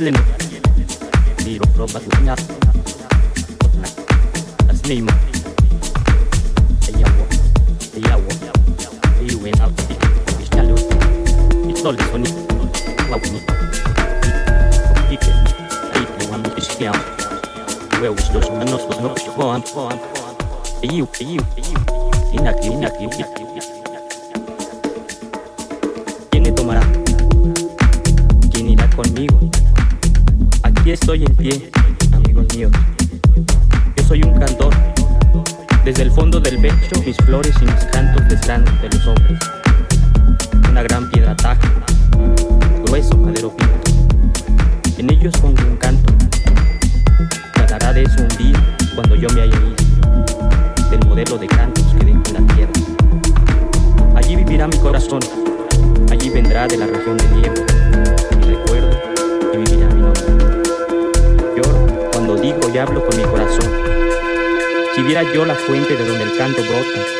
Muslim. Miro proba tu nyas. Otna. As nim. Ayawo. Ayawo. Ayu en al. Ishtalu. Itol soni. Wau ni. Ike. Ike wan mi ishkiam. Ue us dos manos dos nopi. Juan. Juan. Ayu. Ayu. Ayu. Ayu. Ayu. Ayu. Ayu. Ayu. Ayu. Ayu. Ayu. Ayu. estoy en pie, amigos míos. Yo soy un cantor. Desde el fondo del pecho mis flores y mis cantos están de los hombres. Una gran piedra taja fuente de donde el canto brota.